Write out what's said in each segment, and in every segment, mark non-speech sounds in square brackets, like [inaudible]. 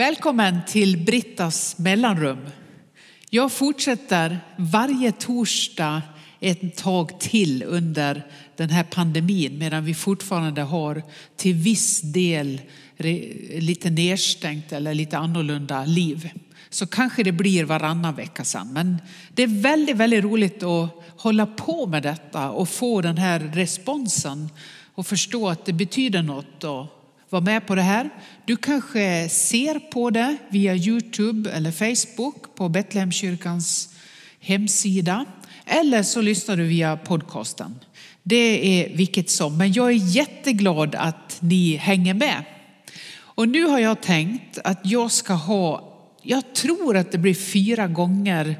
Välkommen till Brittas mellanrum. Jag fortsätter varje torsdag ett tag till under den här pandemin medan vi fortfarande har till viss del lite nedstängt eller lite annorlunda liv. Så kanske det blir varannan vecka sen. Men det är väldigt, väldigt roligt att hålla på med detta och få den här responsen och förstå att det betyder något och vara med på det här. Du kanske ser på det via Youtube eller Facebook på Betlehemskyrkans hemsida. Eller så lyssnar du via podcasten. Det är vilket som. Men jag är jätteglad att ni hänger med. Och nu har jag tänkt att jag ska ha, jag tror att det blir fyra gånger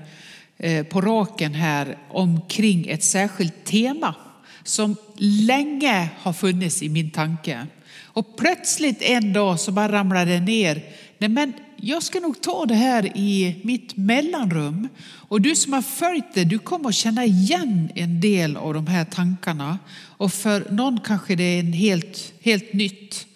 eh, på raken här omkring ett särskilt tema som länge har funnits i min tanke. Och plötsligt en dag så bara ramlar det ner. Nej, men jag ska nog ta det här i mitt mellanrum. Och du som har följt det, du kommer att känna igen en del av de här tankarna. Och för någon kanske det är en helt, helt nytt.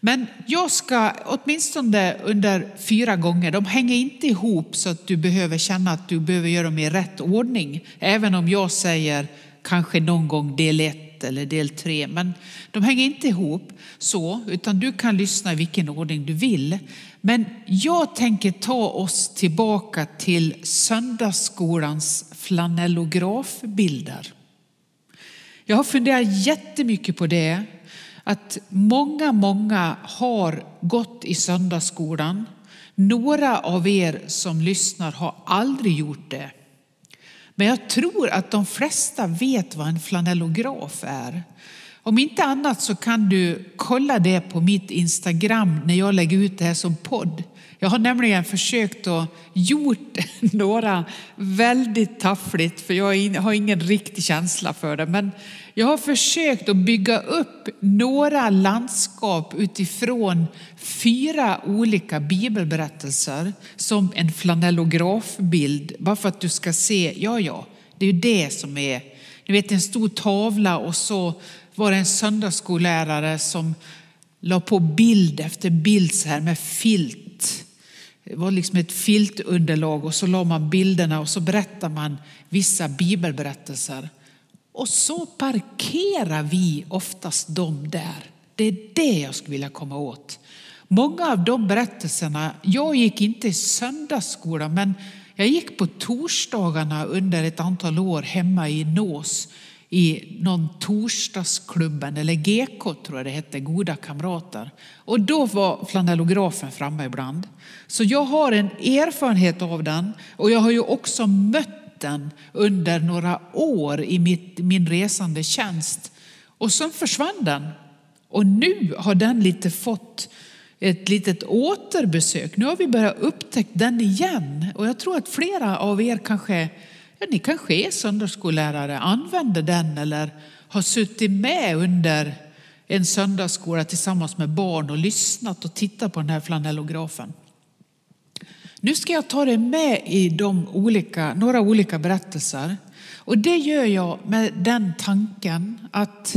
Men jag ska åtminstone under fyra gånger, de hänger inte ihop så att du behöver känna att du behöver göra dem i rätt ordning. Även om jag säger kanske någon gång del ett eller del tre. Men de hänger inte ihop så, utan du kan lyssna i vilken ordning du vill. Men jag tänker ta oss tillbaka till söndagsskolans flanellografbilder. Jag har funderat jättemycket på det, att många, många har gått i söndagsskolan. Några av er som lyssnar har aldrig gjort det. Men jag tror att de flesta vet vad en flanellograf är. Om inte annat så kan du kolla det på mitt Instagram när jag lägger ut det här som podd. Jag har nämligen försökt att gjort [laughs] några väldigt taffligt för jag har ingen riktig känsla för det. Men jag har försökt att bygga upp några landskap utifrån fyra olika bibelberättelser som en flanellografbild. Bara för att du ska se, ja ja, det är ju det som är, ni vet en stor tavla och så var det en söndagsskollärare som la på bild efter bild så här med filt. Det var liksom ett filtunderlag och så la man bilderna och så berättar man vissa bibelberättelser. Och så parkerar vi oftast dem där. Det är det jag skulle vilja komma åt. Många av de berättelserna, jag gick inte i söndagsskola men jag gick på torsdagarna under ett antal år hemma i Nås i någon torsdagsklubben, eller GK tror jag det hette, Goda kamrater. Och då var flanellografen framme ibland. Så jag har en erfarenhet av den och jag har ju också mött den under några år i mitt, min resande tjänst. Och sen försvann den. Och nu har den lite fått ett litet återbesök. Nu har vi börjat upptäcka den igen. Och jag tror att flera av er kanske Ja, ni kanske är söndagsskollärare, använder den eller har suttit med under en söndagsskola tillsammans med barn och lyssnat och tittat på den här flanellografen. Nu ska jag ta dig med i de olika, några olika berättelser. Och det gör jag med den tanken att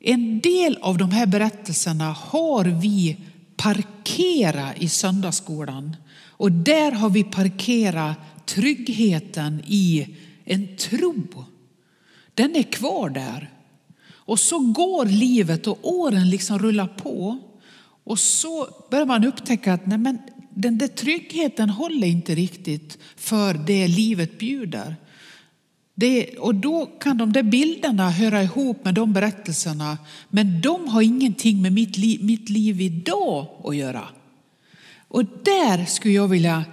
en del av de här berättelserna har vi parkerat i söndagsskolan. Och där har vi parkerat tryggheten i en tro. Den är kvar där. Och så går livet och åren liksom rullar på. Och så börjar man upptäcka att nej men, den där tryggheten håller inte riktigt för det livet bjuder. Det, och då kan de där bilderna höra ihop med de berättelserna, men de har ingenting med mitt liv, mitt liv idag att göra. Och där skulle jag vilja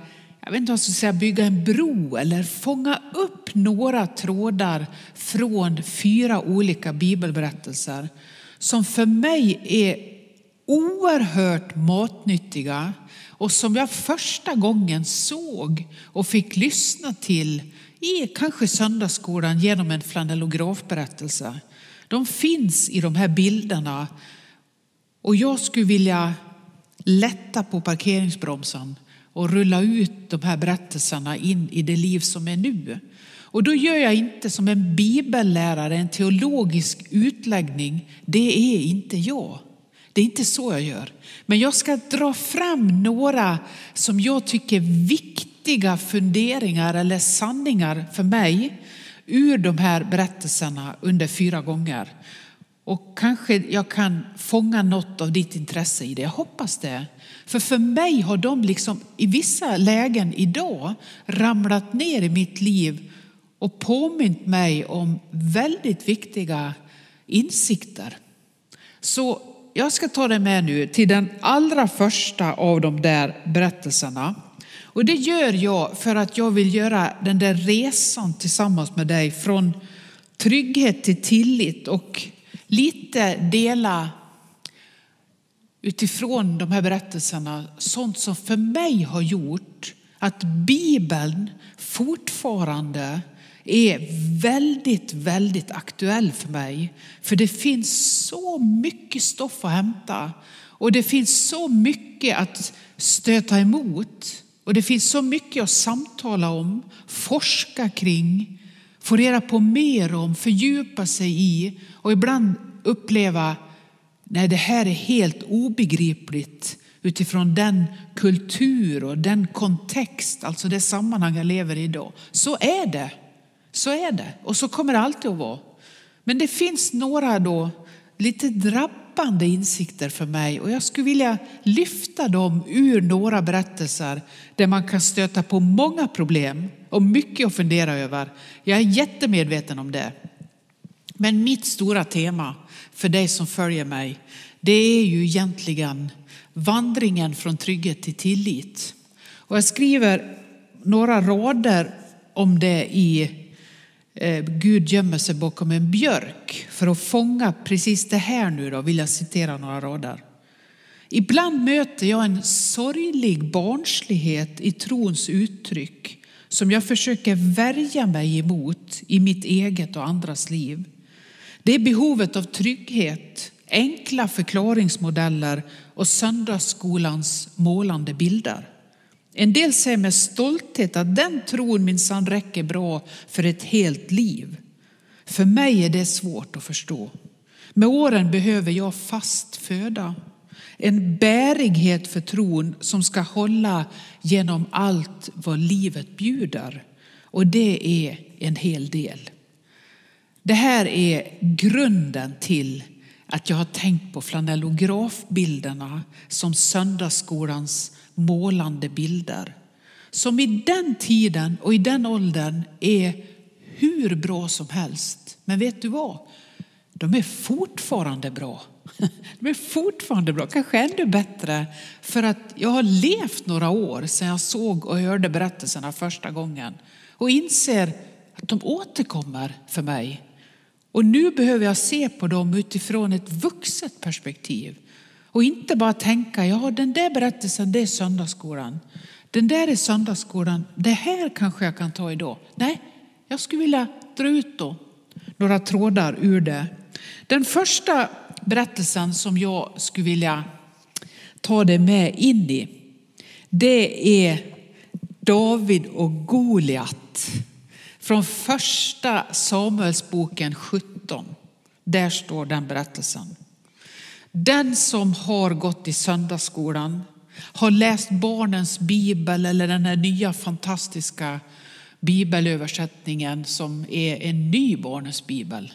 jag vet inte vad jag ska säga, bygga en bro eller fånga upp några trådar från fyra olika bibelberättelser som för mig är oerhört matnyttiga och som jag första gången såg och fick lyssna till i kanske söndagsskolan genom en flanellografberättelse. De finns i de här bilderna och jag skulle vilja lätta på parkeringsbromsen och rulla ut de här berättelserna in i det liv som är nu. Och då gör jag inte som en bibellärare, en teologisk utläggning. Det är inte jag. Det är inte så jag gör. Men jag ska dra fram några som jag tycker är viktiga funderingar eller sanningar för mig ur de här berättelserna under fyra gånger. Och kanske jag kan fånga något av ditt intresse i det. Jag hoppas det. För för mig har de liksom i vissa lägen idag ramlat ner i mitt liv och påmint mig om väldigt viktiga insikter. Så jag ska ta dig med nu till den allra första av de där berättelserna. Och det gör jag för att jag vill göra den där resan tillsammans med dig från trygghet till tillit och lite dela utifrån de här berättelserna sånt som för mig har gjort att Bibeln fortfarande är väldigt, väldigt aktuell för mig. För det finns så mycket stoff att hämta och det finns så mycket att stöta emot och det finns så mycket att samtala om, forska kring, få reda på mer om, fördjupa sig i och ibland uppleva nej det här är helt obegripligt utifrån den kultur och den kontext, alltså det sammanhang jag lever i idag. Så är det. Så är det och så kommer det alltid att vara. Men det finns några då lite drabbande insikter för mig och jag skulle vilja lyfta dem ur några berättelser där man kan stöta på många problem och mycket att fundera över. Jag är jättemedveten om det. Men mitt stora tema för dig som följer mig, det är ju egentligen vandringen från trygghet till tillit. Och jag skriver några rader om det i eh, Gud gömmer sig bakom en björk. För att fånga precis det här nu då vill jag citera några rader. Ibland möter jag en sorglig barnslighet i trons uttryck som jag försöker värja mig emot i mitt eget och andras liv. Det är behovet av trygghet, enkla förklaringsmodeller och söndagsskolans målande bilder. En del säger med stolthet att den tron minsann räcker bra för ett helt liv. För mig är det svårt att förstå. Med åren behöver jag fast föda. En bärighet för tron som ska hålla genom allt vad livet bjuder. Och det är en hel del. Det här är grunden till att jag har tänkt på flanellografbilderna som söndagsskolans målande bilder. Som i den tiden och i den åldern är hur bra som helst. Men vet du vad? De är fortfarande bra. [laughs] De är fortfarande bra, kanske ännu bättre för att jag har levt några år sedan jag såg och hörde berättelserna första gången och inser att de återkommer för mig och nu behöver jag se på dem utifrån ett vuxet perspektiv. Och inte bara tänka, ja den där berättelsen det är söndagsskolan. Den där är söndagsskolan, det här kanske jag kan ta idag. Nej, jag skulle vilja dra ut då några trådar ur det. Den första berättelsen som jag skulle vilja ta dig med in i, det är David och Goliat. Från första Samuelsboken 17. Där står den berättelsen. Den som har gått i söndagsskolan, har läst barnens bibel eller den här nya fantastiska bibelöversättningen som är en ny barnens bibel.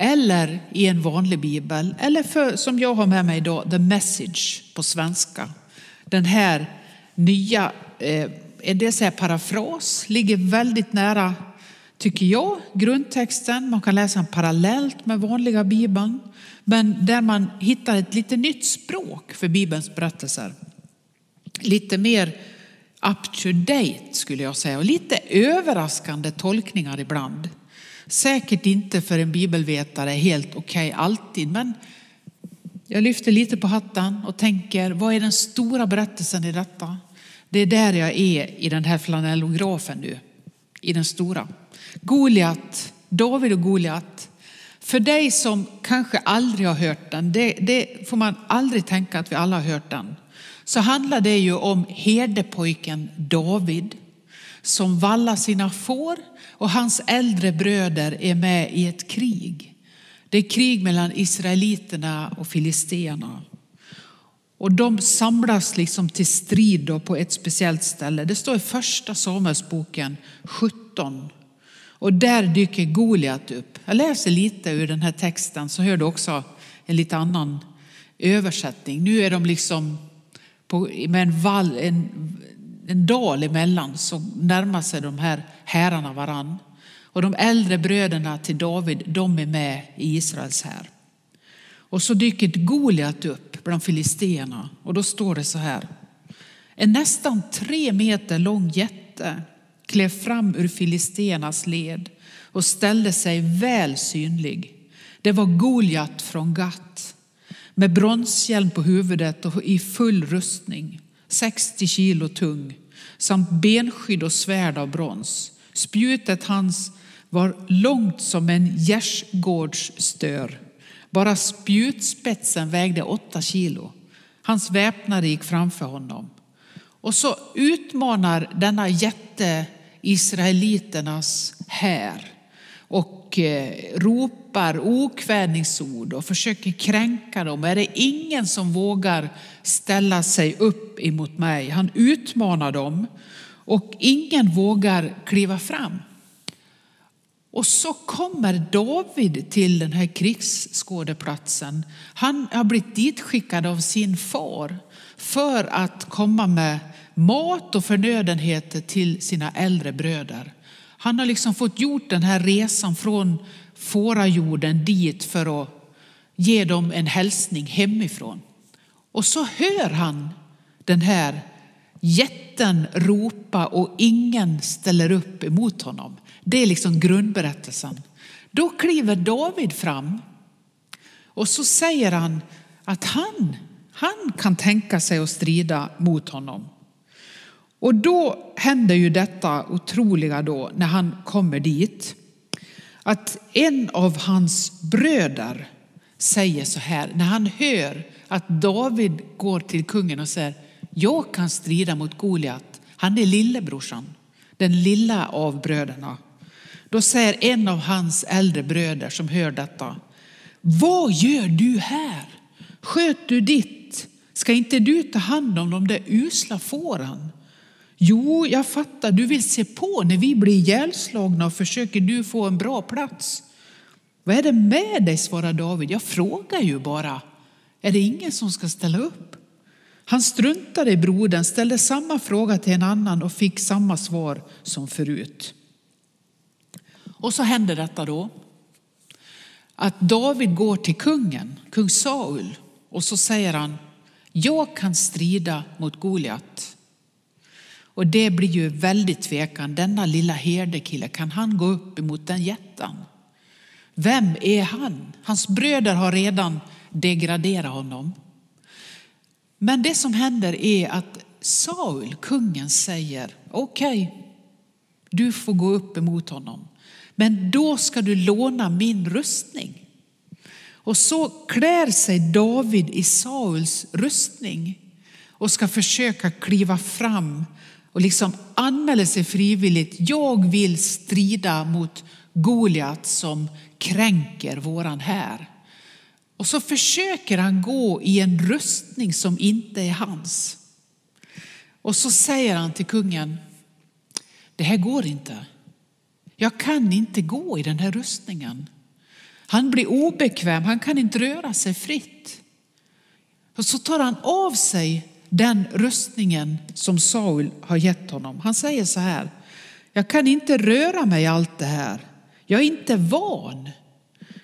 Eller i en vanlig bibel, eller för, som jag har med mig idag, the message på svenska. Den här nya, eh, en del säger parafras, ligger väldigt nära tycker jag, grundtexten. Man kan läsa den parallellt med vanliga bibeln, men där man hittar ett lite nytt språk för bibelns berättelser. Lite mer up to date skulle jag säga och lite överraskande tolkningar ibland. Säkert inte för en bibelvetare helt okej okay, alltid, men jag lyfter lite på hatten och tänker, vad är den stora berättelsen i detta? Det är där jag är i den här flanellografen nu, i den stora. Goliat, David och Goliat. För dig som kanske aldrig har hört den, det, det, får man aldrig tänka att vi alla har hört den, så handlar det ju om herdepojken David som vallar sina får och hans äldre bröder är med i ett krig. Det är krig mellan israeliterna och filisterna. Och de samlas liksom till strid då på ett speciellt ställe. Det står i första Samuelsboken 17. Och där dyker Goliat upp. Jag läser lite ur den här texten så hör du också en lite annan översättning. Nu är de liksom på, med en, vall, en, en dal emellan så närmar sig de här herrarna varann. Och de äldre bröderna till David, de är med i Israels här. Och så dyker Goliat upp bland filisterna och då står det så här. En nästan tre meter lång jätte klev fram ur filisternas led och ställde sig väl synlig. Det var Goliat från Gat med bronshjälm på huvudet och i full rustning, 60 kilo tung, samt benskydd och svärd av brons. Spjutet hans var långt som en gärdsgårdsstör. Bara spjutspetsen vägde åtta kilo. Hans väpnare gick framför honom. Och så utmanar denna jätte israeliternas här och och ropar okvädningsord och försöker kränka dem. Är det ingen som vågar ställa sig upp emot mig? Han utmanar dem och ingen vågar kliva fram. Och så kommer David till den här krigsskådeplatsen. Han har blivit ditskickad av sin far för att komma med mat och förnödenheter till sina äldre bröder. Han har liksom fått gjort den här resan från fårajorden dit för att ge dem en hälsning hemifrån. Och så hör han den här jätten ropa och ingen ställer upp emot honom. Det är liksom grundberättelsen. Då kliver David fram och så säger han att han, han kan tänka sig att strida mot honom. Och då händer ju detta otroliga då när han kommer dit. Att en av hans bröder säger så här när han hör att David går till kungen och säger jag kan strida mot Goliat. Han är lillebrorsan, den lilla av bröderna. Då säger en av hans äldre bröder som hör detta. Vad gör du här? Sköt du ditt? Ska inte du ta hand om de där usla fåren? Jo, jag fattar, du vill se på när vi blir ihjälslagna och försöker du få en bra plats. Vad är det med dig, svarar David. Jag frågar ju bara. Är det ingen som ska ställa upp? Han struntade i brodern, ställde samma fråga till en annan och fick samma svar som förut. Och så händer detta då. Att David går till kungen, kung Saul, och så säger han, jag kan strida mot Goliat. Och det blir ju väldigt tvekan. Denna lilla herdekille, kan han gå upp emot den jätten? Vem är han? Hans bröder har redan degraderat honom. Men det som händer är att Saul, kungen, säger okej, okay, du får gå upp emot honom. Men då ska du låna min rustning. Och så klär sig David i Sauls rustning och ska försöka kliva fram och liksom anmäler sig frivilligt. Jag vill strida mot Goliat som kränker våran här. Och så försöker han gå i en rustning som inte är hans. Och så säger han till kungen, det här går inte. Jag kan inte gå i den här rustningen. Han blir obekväm, han kan inte röra sig fritt. Och så tar han av sig den röstningen som Saul har gett honom. Han säger så här, jag kan inte röra mig i allt det här. Jag är inte van.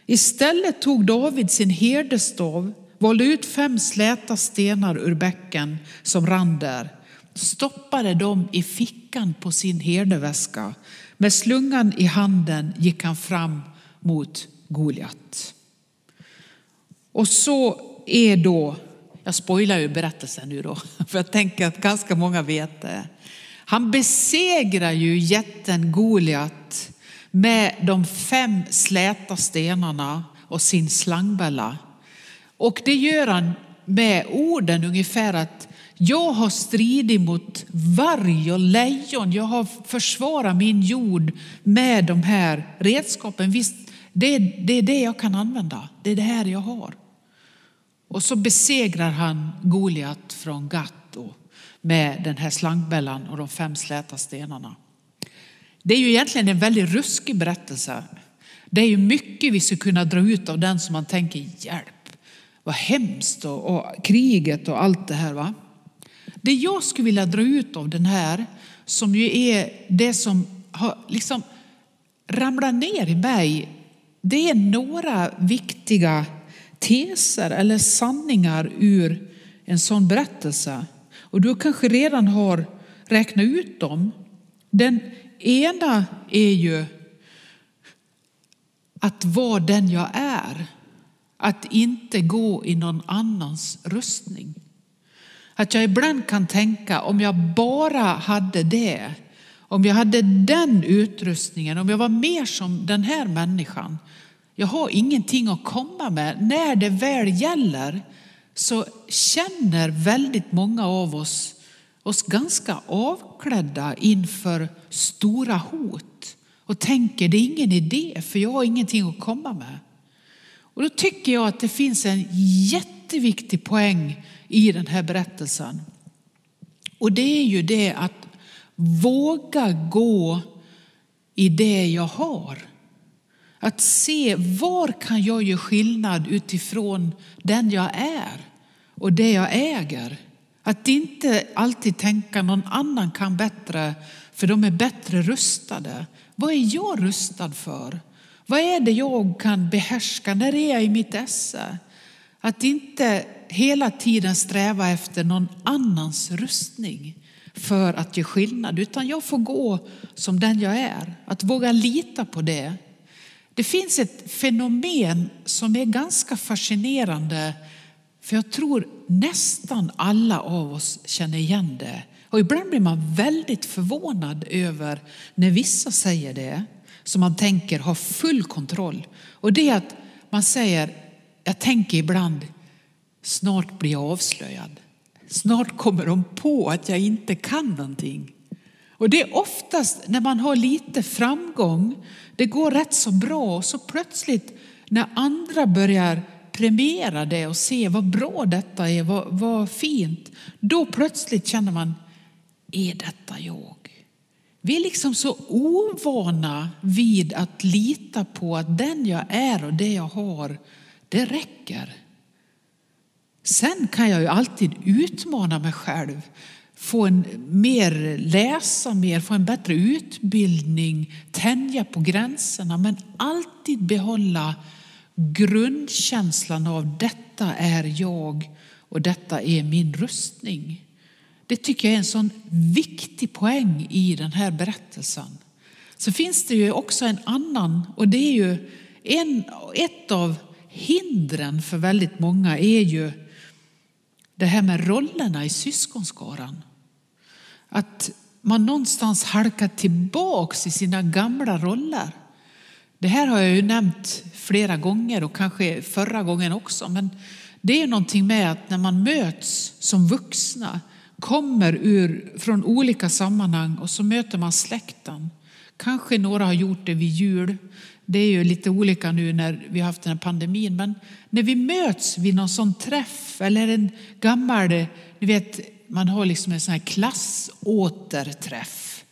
Istället tog David sin herdestav, valde ut fem släta stenar ur bäcken som rann där, stoppade dem i fickan på sin herdeväska. Med slungan i handen gick han fram mot Goliat. Och så är då jag spoilar ju berättelsen nu då, [laughs] för jag tänker att ganska många vet det. Han besegrar ju jätten Goliat med de fem släta stenarna och sin slangbälla. Och det gör han med orden ungefär att jag har stridit mot varg och lejon. Jag har försvarat min jord med de här redskapen. Visst, det, det är det jag kan använda. Det är det här jag har. Och så besegrar han Goliat från Gat med den här slangbällan och de fem släta stenarna. Det är ju egentligen en väldigt ruskig berättelse. Det är ju mycket vi skulle kunna dra ut av den som man tänker, hjälp, vad hemskt och, och kriget och allt det här. va. Det jag skulle vilja dra ut av den här, som ju är det som har liksom ramlat ner i mig, det är några viktiga teser eller sanningar ur en sån berättelse. Och du kanske redan har räknat ut dem. Den ena är ju att vara den jag är. Att inte gå i någon annans rustning. Att jag ibland kan tänka om jag bara hade det, om jag hade den utrustningen, om jag var mer som den här människan. Jag har ingenting att komma med. När det väl gäller så känner väldigt många av oss oss ganska avklädda inför stora hot och tänker det är ingen idé för jag har ingenting att komma med. Och då tycker jag att det finns en jätteviktig poäng i den här berättelsen. Och det är ju det att våga gå i det jag har. Att se var kan jag göra skillnad utifrån den jag är och det jag äger. Att inte alltid tänka någon annan kan bättre för de är bättre rustade. Vad är jag rustad för? Vad är det jag kan behärska? När är jag i mitt esse? Att inte hela tiden sträva efter någon annans rustning för att ge skillnad, utan jag får gå som den jag är. Att våga lita på det. Det finns ett fenomen som är ganska fascinerande för jag tror nästan alla av oss känner igen det. Och ibland blir man väldigt förvånad över när vissa säger det som man tänker har full kontroll. Och det är att man säger, jag tänker ibland, snart blir jag avslöjad. Snart kommer de på att jag inte kan någonting. Och det är oftast när man har lite framgång, det går rätt så bra och så plötsligt när andra börjar premiera det och se vad bra detta är, vad, vad fint. Då plötsligt känner man, är detta jag? Vi är liksom så ovana vid att lita på att den jag är och det jag har, det räcker. Sen kan jag ju alltid utmana mig själv, få en mer, läsa mer, få en bättre utbildning, tänja på gränserna, men alltid behålla grundkänslan av detta är jag och detta är min rustning. Det tycker jag är en sån viktig poäng i den här berättelsen. Så finns det ju också en annan och det är ju en, ett av hindren för väldigt många är ju det här med rollerna i syskonskaran. Att man någonstans halkar tillbaks i sina gamla roller. Det här har jag ju nämnt flera gånger och kanske förra gången också. Men det är någonting med att när man möts som vuxna, kommer ur, från olika sammanhang och så möter man släkten. Kanske några har gjort det vid jul. Det är ju lite olika nu när vi har haft den här pandemin. Men när vi möts vid någon sån träff eller en gammal, ni vet, man har liksom en sån här klassåterträff.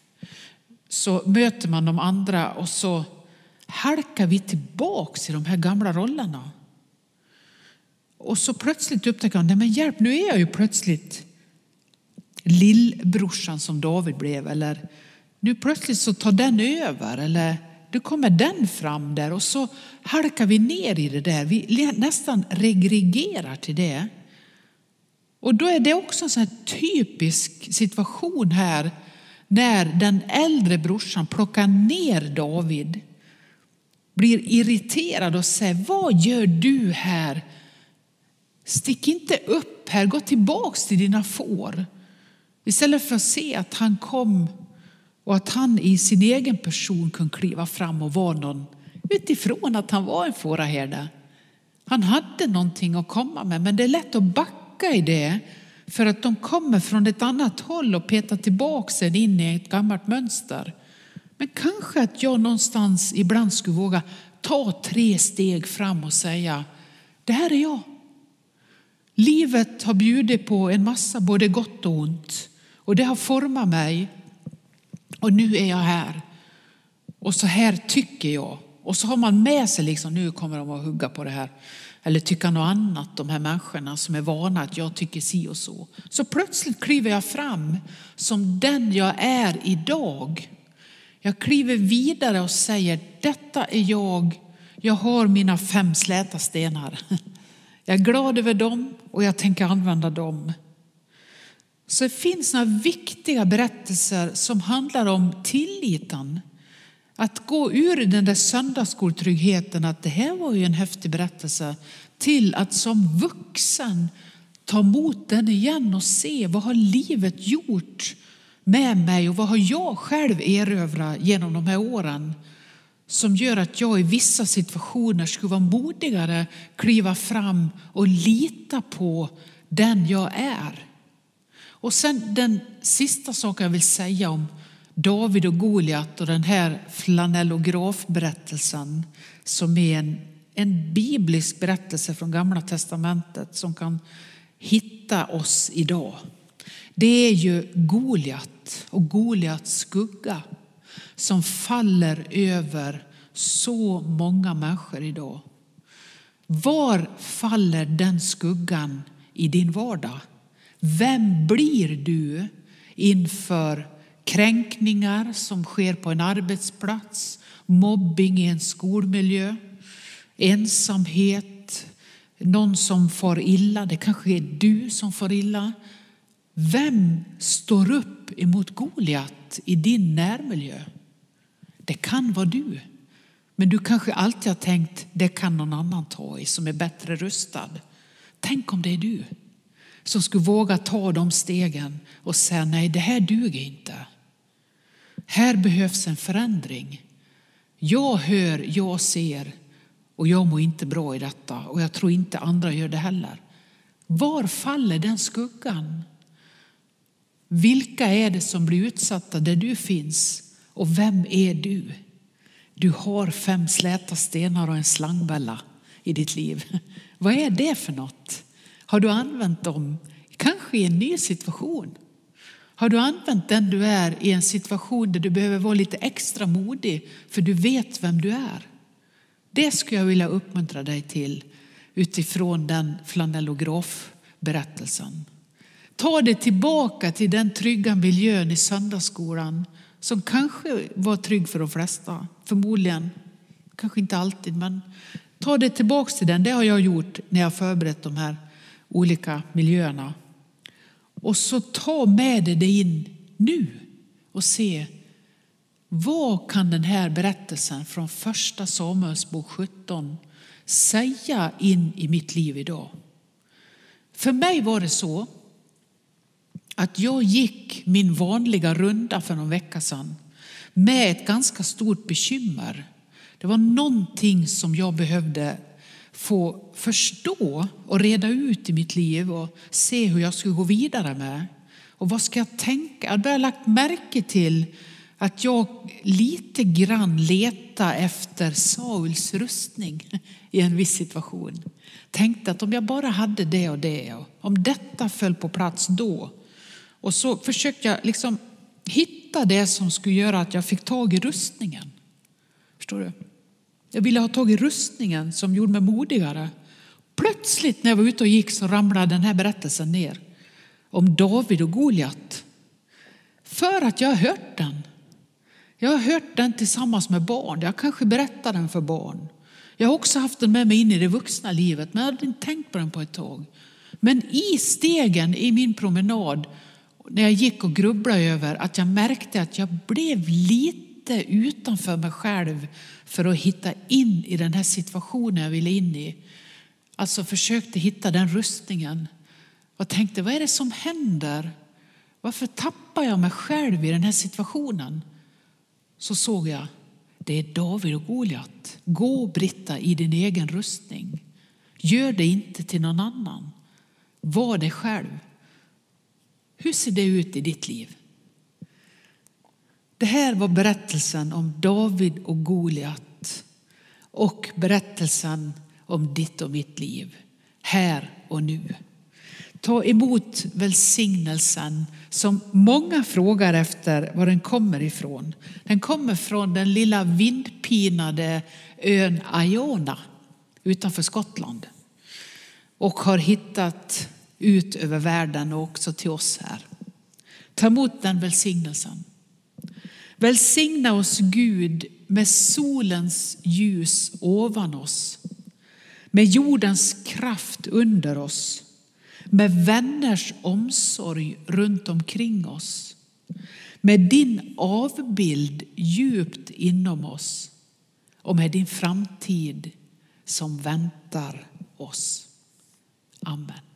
Så möter man de andra och så halkar vi tillbaks i de här gamla rollerna. Och så plötsligt upptäcker man, nej men hjälp, nu är jag ju plötsligt lillbrorsan som David blev. Eller nu plötsligt så tar den över. Eller nu kommer den fram där och så halkar vi ner i det där. Vi nästan regregerar till det. Och då är det också en sån typisk situation här när den äldre brorsan plockar ner David blir irriterad och säger vad gör du här? Stick inte upp här, gå tillbaks till dina får. Istället för att se att han kom och att han i sin egen person kunde kliva fram och vara någon utifrån att han var en fåraherde. Han hade någonting att komma med, men det är lätt att backa i det för att de kommer från ett annat håll och petar tillbaka en in i ett gammalt mönster. Men kanske att jag någonstans ibland skulle våga ta tre steg fram och säga, det här är jag. Livet har bjudit på en massa både gott och ont och det har format mig. Och nu är jag här. Och så här tycker jag. Och så har man med sig liksom, nu kommer de att hugga på det här. Eller tycka något annat, de här människorna som är vana att jag tycker si och så. Så plötsligt kliver jag fram som den jag är idag. Jag kliver vidare och säger, detta är jag. Jag har mina fem släta stenar. [laughs] Jag är glad över dem och jag tänker använda dem. Så det finns några viktiga berättelser som handlar om tilliten. Att gå ur den där söndagsskoltryggheten, att det här var ju en häftig berättelse, till att som vuxen ta emot den igen och se vad har livet gjort med mig och vad har jag själv erövrat genom de här åren som gör att jag i vissa situationer skulle vara modigare, kliva fram och lita på den jag är. Och sen den sista saken jag vill säga om David och Goliat och den här flanellografberättelsen som är en, en biblisk berättelse från Gamla testamentet som kan hitta oss idag. Det är ju Goliat och Goliats skugga som faller över så många människor idag. Var faller den skuggan i din vardag? Vem blir du inför kränkningar som sker på en arbetsplats, mobbing i en skolmiljö, ensamhet, någon som far illa, det kanske är du som far illa. Vem står upp emot Goliat i din närmiljö? Det kan vara du. Men du kanske alltid har tänkt det kan någon annan ta i som är bättre rustad. Tänk om det är du som skulle våga ta de stegen och säga nej, det här duger inte. Här behövs en förändring. Jag hör, jag ser och jag mår inte bra i detta och jag tror inte andra gör det heller. Var faller den skuggan? Vilka är det som blir utsatta där du finns och vem är du? Du har fem släta stenar och en slangbella i ditt liv. [laughs] Vad är det för något? Har du använt dem, kanske i en ny situation? Har du använt den du är i en situation där du behöver vara lite extra modig för du vet vem du är? Det skulle jag vilja uppmuntra dig till utifrån den flanellograf-berättelsen. Ta dig tillbaka till den trygga miljön i söndagsskolan som kanske var trygg för de flesta, förmodligen. Kanske inte alltid, men ta dig tillbaka till den. Det har jag gjort när jag förberett de här olika miljöerna. Och så ta med dig det in nu och se vad kan den här berättelsen från första Samuelsbok 17 säga in i mitt liv idag? För mig var det så att jag gick min vanliga runda för någon vecka sedan med ett ganska stort bekymmer. Det var någonting som jag behövde få förstå och reda ut i mitt liv och se hur jag skulle gå vidare med. Och vad ska jag tänka? Jag har lagt märke till att jag lite grann letade efter Sauls rustning [laughs] i en viss situation. Tänkte att om jag bara hade det och det, och om detta föll på plats då. Och så försökte jag liksom hitta det som skulle göra att jag fick tag i rustningen. Förstår du? Jag ville ha tag i rustningen som gjorde mig modigare. Plötsligt när jag var ute och gick så ramlade den här berättelsen ner om David och Goliat. För att jag har hört den. Jag har hört den tillsammans med barn. Jag kanske berättar den för barn. Jag har också haft den med mig in i det vuxna livet, men jag hade inte tänkt på den på ett tag. Men i stegen i min promenad, när jag gick och grubblade över att jag märkte att jag blev lite utanför mig själv för att hitta in i den här situationen jag ville in i. Alltså försökte hitta den rustningen och tänkte vad är det som händer? Varför tappar jag mig själv i den här situationen? Så såg jag, det är David och Goliat. Gå Britta i din egen rustning. Gör det inte till någon annan. Var dig själv. Hur ser det ut i ditt liv? Det här var berättelsen om David och Goliat och berättelsen om ditt och mitt liv, här och nu. Ta emot välsignelsen som många frågar efter var den kommer ifrån. Den kommer från den lilla vindpinade ön Iona utanför Skottland och har hittat ut över världen och också till oss här. Ta emot den välsignelsen. Välsigna oss Gud med solens ljus ovan oss, med jordens kraft under oss, med vänners omsorg runt omkring oss, med din avbild djupt inom oss och med din framtid som väntar oss. Amen.